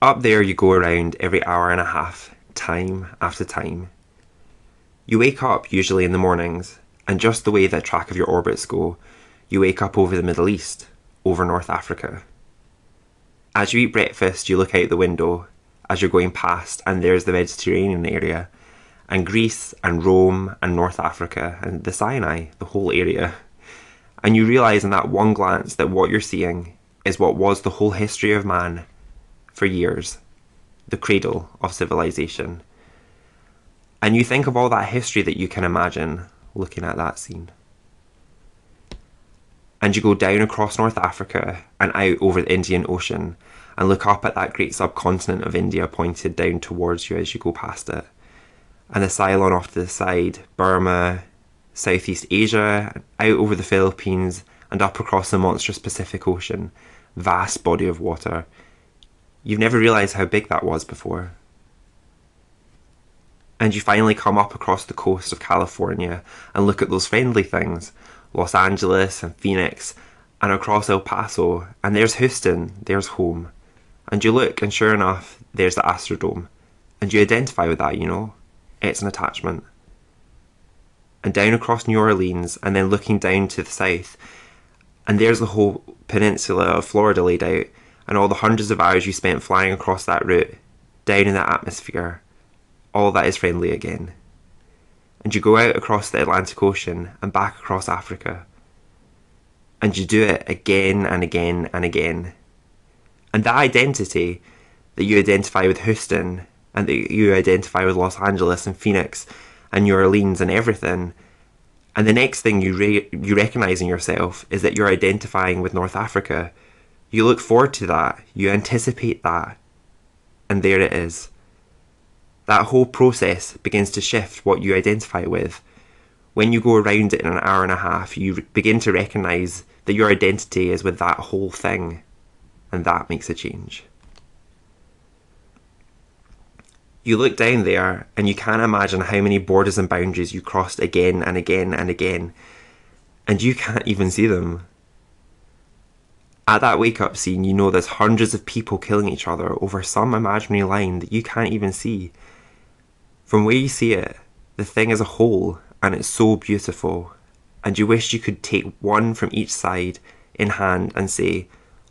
Up there, you go around every hour and a half, time after time. You wake up usually in the mornings, and just the way that track of your orbits go, you wake up over the Middle East, over North Africa. As you eat breakfast, you look out the window as you're going past, and there's the Mediterranean area, and Greece, and Rome, and North Africa, and the Sinai, the whole area. And you realise in that one glance that what you're seeing is what was the whole history of man for years, the cradle of civilization. And you think of all that history that you can imagine looking at that scene. And you go down across North Africa and out over the Indian Ocean and look up at that great subcontinent of India pointed down towards you as you go past it. And the Ceylon off to the side, Burma, Southeast Asia, out over the Philippines, and up across the monstrous Pacific Ocean. Vast body of water. You've never realised how big that was before. And you finally come up across the coast of California and look at those friendly things Los Angeles and Phoenix, and across El Paso, and there's Houston, there's home. And you look, and sure enough, there's the Astrodome. And you identify with that, you know? It's an attachment. And down across New Orleans, and then looking down to the south, and there's the whole peninsula of Florida laid out, and all the hundreds of hours you spent flying across that route, down in that atmosphere, all that is friendly again. And you go out across the Atlantic Ocean and back across Africa. And you do it again and again and again. And that identity that you identify with Houston and that you identify with Los Angeles and Phoenix and New Orleans and everything. And the next thing you re- you recognize in yourself is that you're identifying with North Africa you look forward to that, you anticipate that, and there it is. That whole process begins to shift what you identify with. When you go around it in an hour and a half, you begin to recognize that your identity is with that whole thing, and that makes a change. You look down there and you can't imagine how many borders and boundaries you crossed again and again and again, and you can't even see them at that wake up scene, you know there's hundreds of people killing each other over some imaginary line that you can't even see. From where you see it, the thing is a whole, and it's so beautiful, and you wish you could take one from each side in hand and say,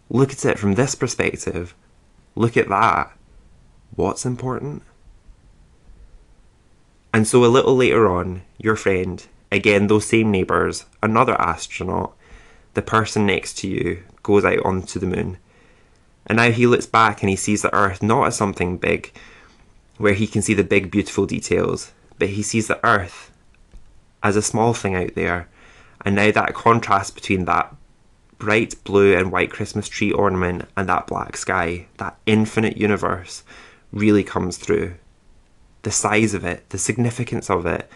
Look at it from this perspective. Look at that. What's important? And so a little later on, your friend, again those same neighbours, another astronaut, the person next to you goes out onto the moon. And now he looks back and he sees the Earth not as something big, where he can see the big, beautiful details, but he sees the Earth as a small thing out there. And now that contrast between that bright blue and white Christmas tree ornament and that black sky, that infinite universe, really comes through. The size of it, the significance of it,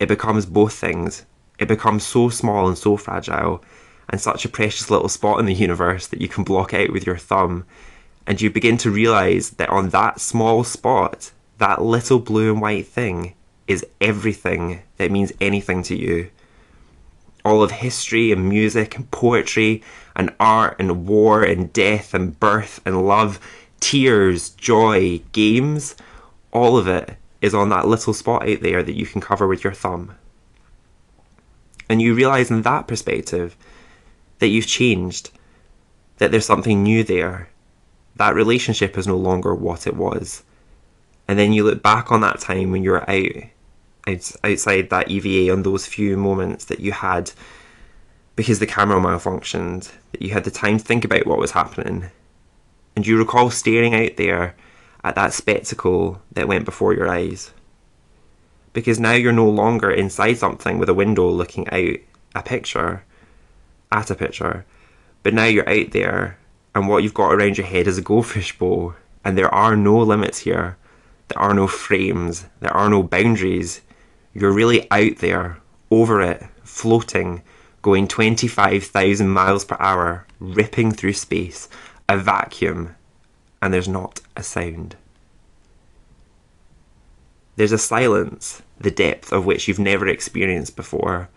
it becomes both things. It becomes so small and so fragile and such a precious little spot in the universe that you can block out with your thumb. And you begin to realize that on that small spot, that little blue and white thing is everything that means anything to you. All of history and music and poetry and art and war and death and birth and love, tears, joy, games, all of it is on that little spot out there that you can cover with your thumb. And you realize in that perspective that you've changed, that there's something new there. That relationship is no longer what it was. And then you look back on that time when you were out, outside that EVA on those few moments that you had because the camera malfunctioned, that you had the time to think about what was happening. And you recall staring out there at that spectacle that went before your eyes. Because now you're no longer inside something with a window looking out a picture at a picture, but now you're out there and what you've got around your head is a goldfish bowl, and there are no limits here. There are no frames, there are no boundaries. You're really out there, over it, floating, going 25,000 miles per hour, ripping through space, a vacuum, and there's not a sound. There's a silence, the depth of which you've never experienced before,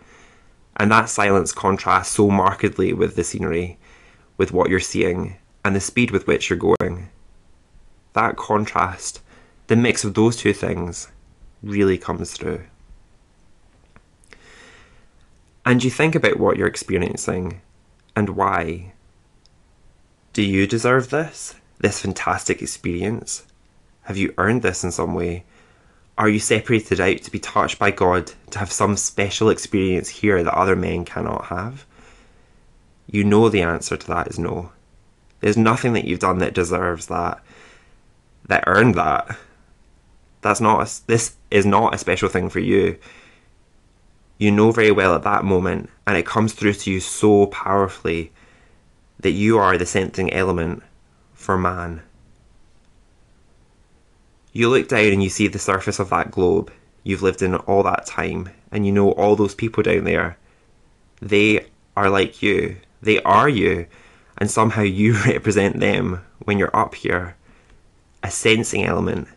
and that silence contrasts so markedly with the scenery, with what you're seeing, and the speed with which you're going. that contrast, the mix of those two things, really comes through. And you think about what you're experiencing and why. Do you deserve this? This fantastic experience? Have you earned this in some way? Are you separated out to be touched by God, to have some special experience here that other men cannot have? You know the answer to that is no. There's nothing that you've done that deserves that, that earned that. That's not a, this is not a special thing for you. You know very well at that moment, and it comes through to you so powerfully that you are the sensing element for man. You look down and you see the surface of that globe you've lived in all that time, and you know all those people down there. They are like you. They are you. And somehow you represent them when you're up here. A sensing element,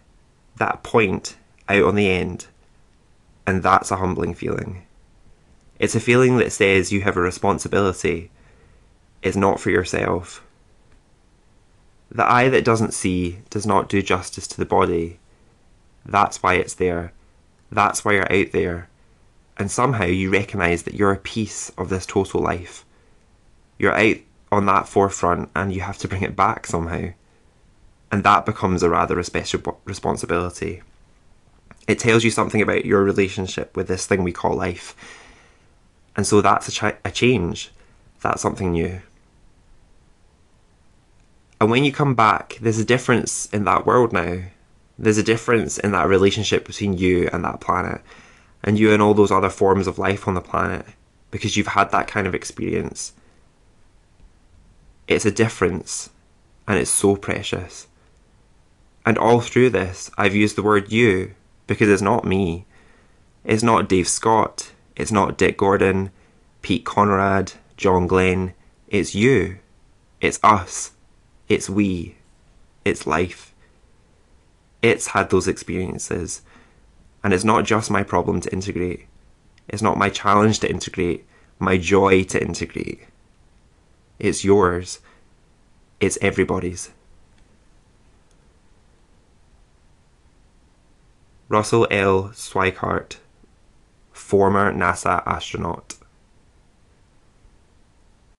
that point out on the end. And that's a humbling feeling. It's a feeling that says you have a responsibility. It's not for yourself. The eye that doesn't see does not do justice to the body. That's why it's there. That's why you're out there. And somehow you recognise that you're a piece of this total life. You're out on that forefront and you have to bring it back somehow. And that becomes a rather special responsibility. It tells you something about your relationship with this thing we call life. And so that's a, ch- a change. That's something new. And when you come back, there's a difference in that world now. There's a difference in that relationship between you and that planet, and you and all those other forms of life on the planet, because you've had that kind of experience. It's a difference, and it's so precious. And all through this, I've used the word you because it's not me. It's not Dave Scott. It's not Dick Gordon, Pete Conrad, John Glenn. It's you. It's us. It's we. It's life. It's had those experiences. And it's not just my problem to integrate. It's not my challenge to integrate, my joy to integrate. It's yours. It's everybody's. Russell L. Schweickart, former NASA astronaut.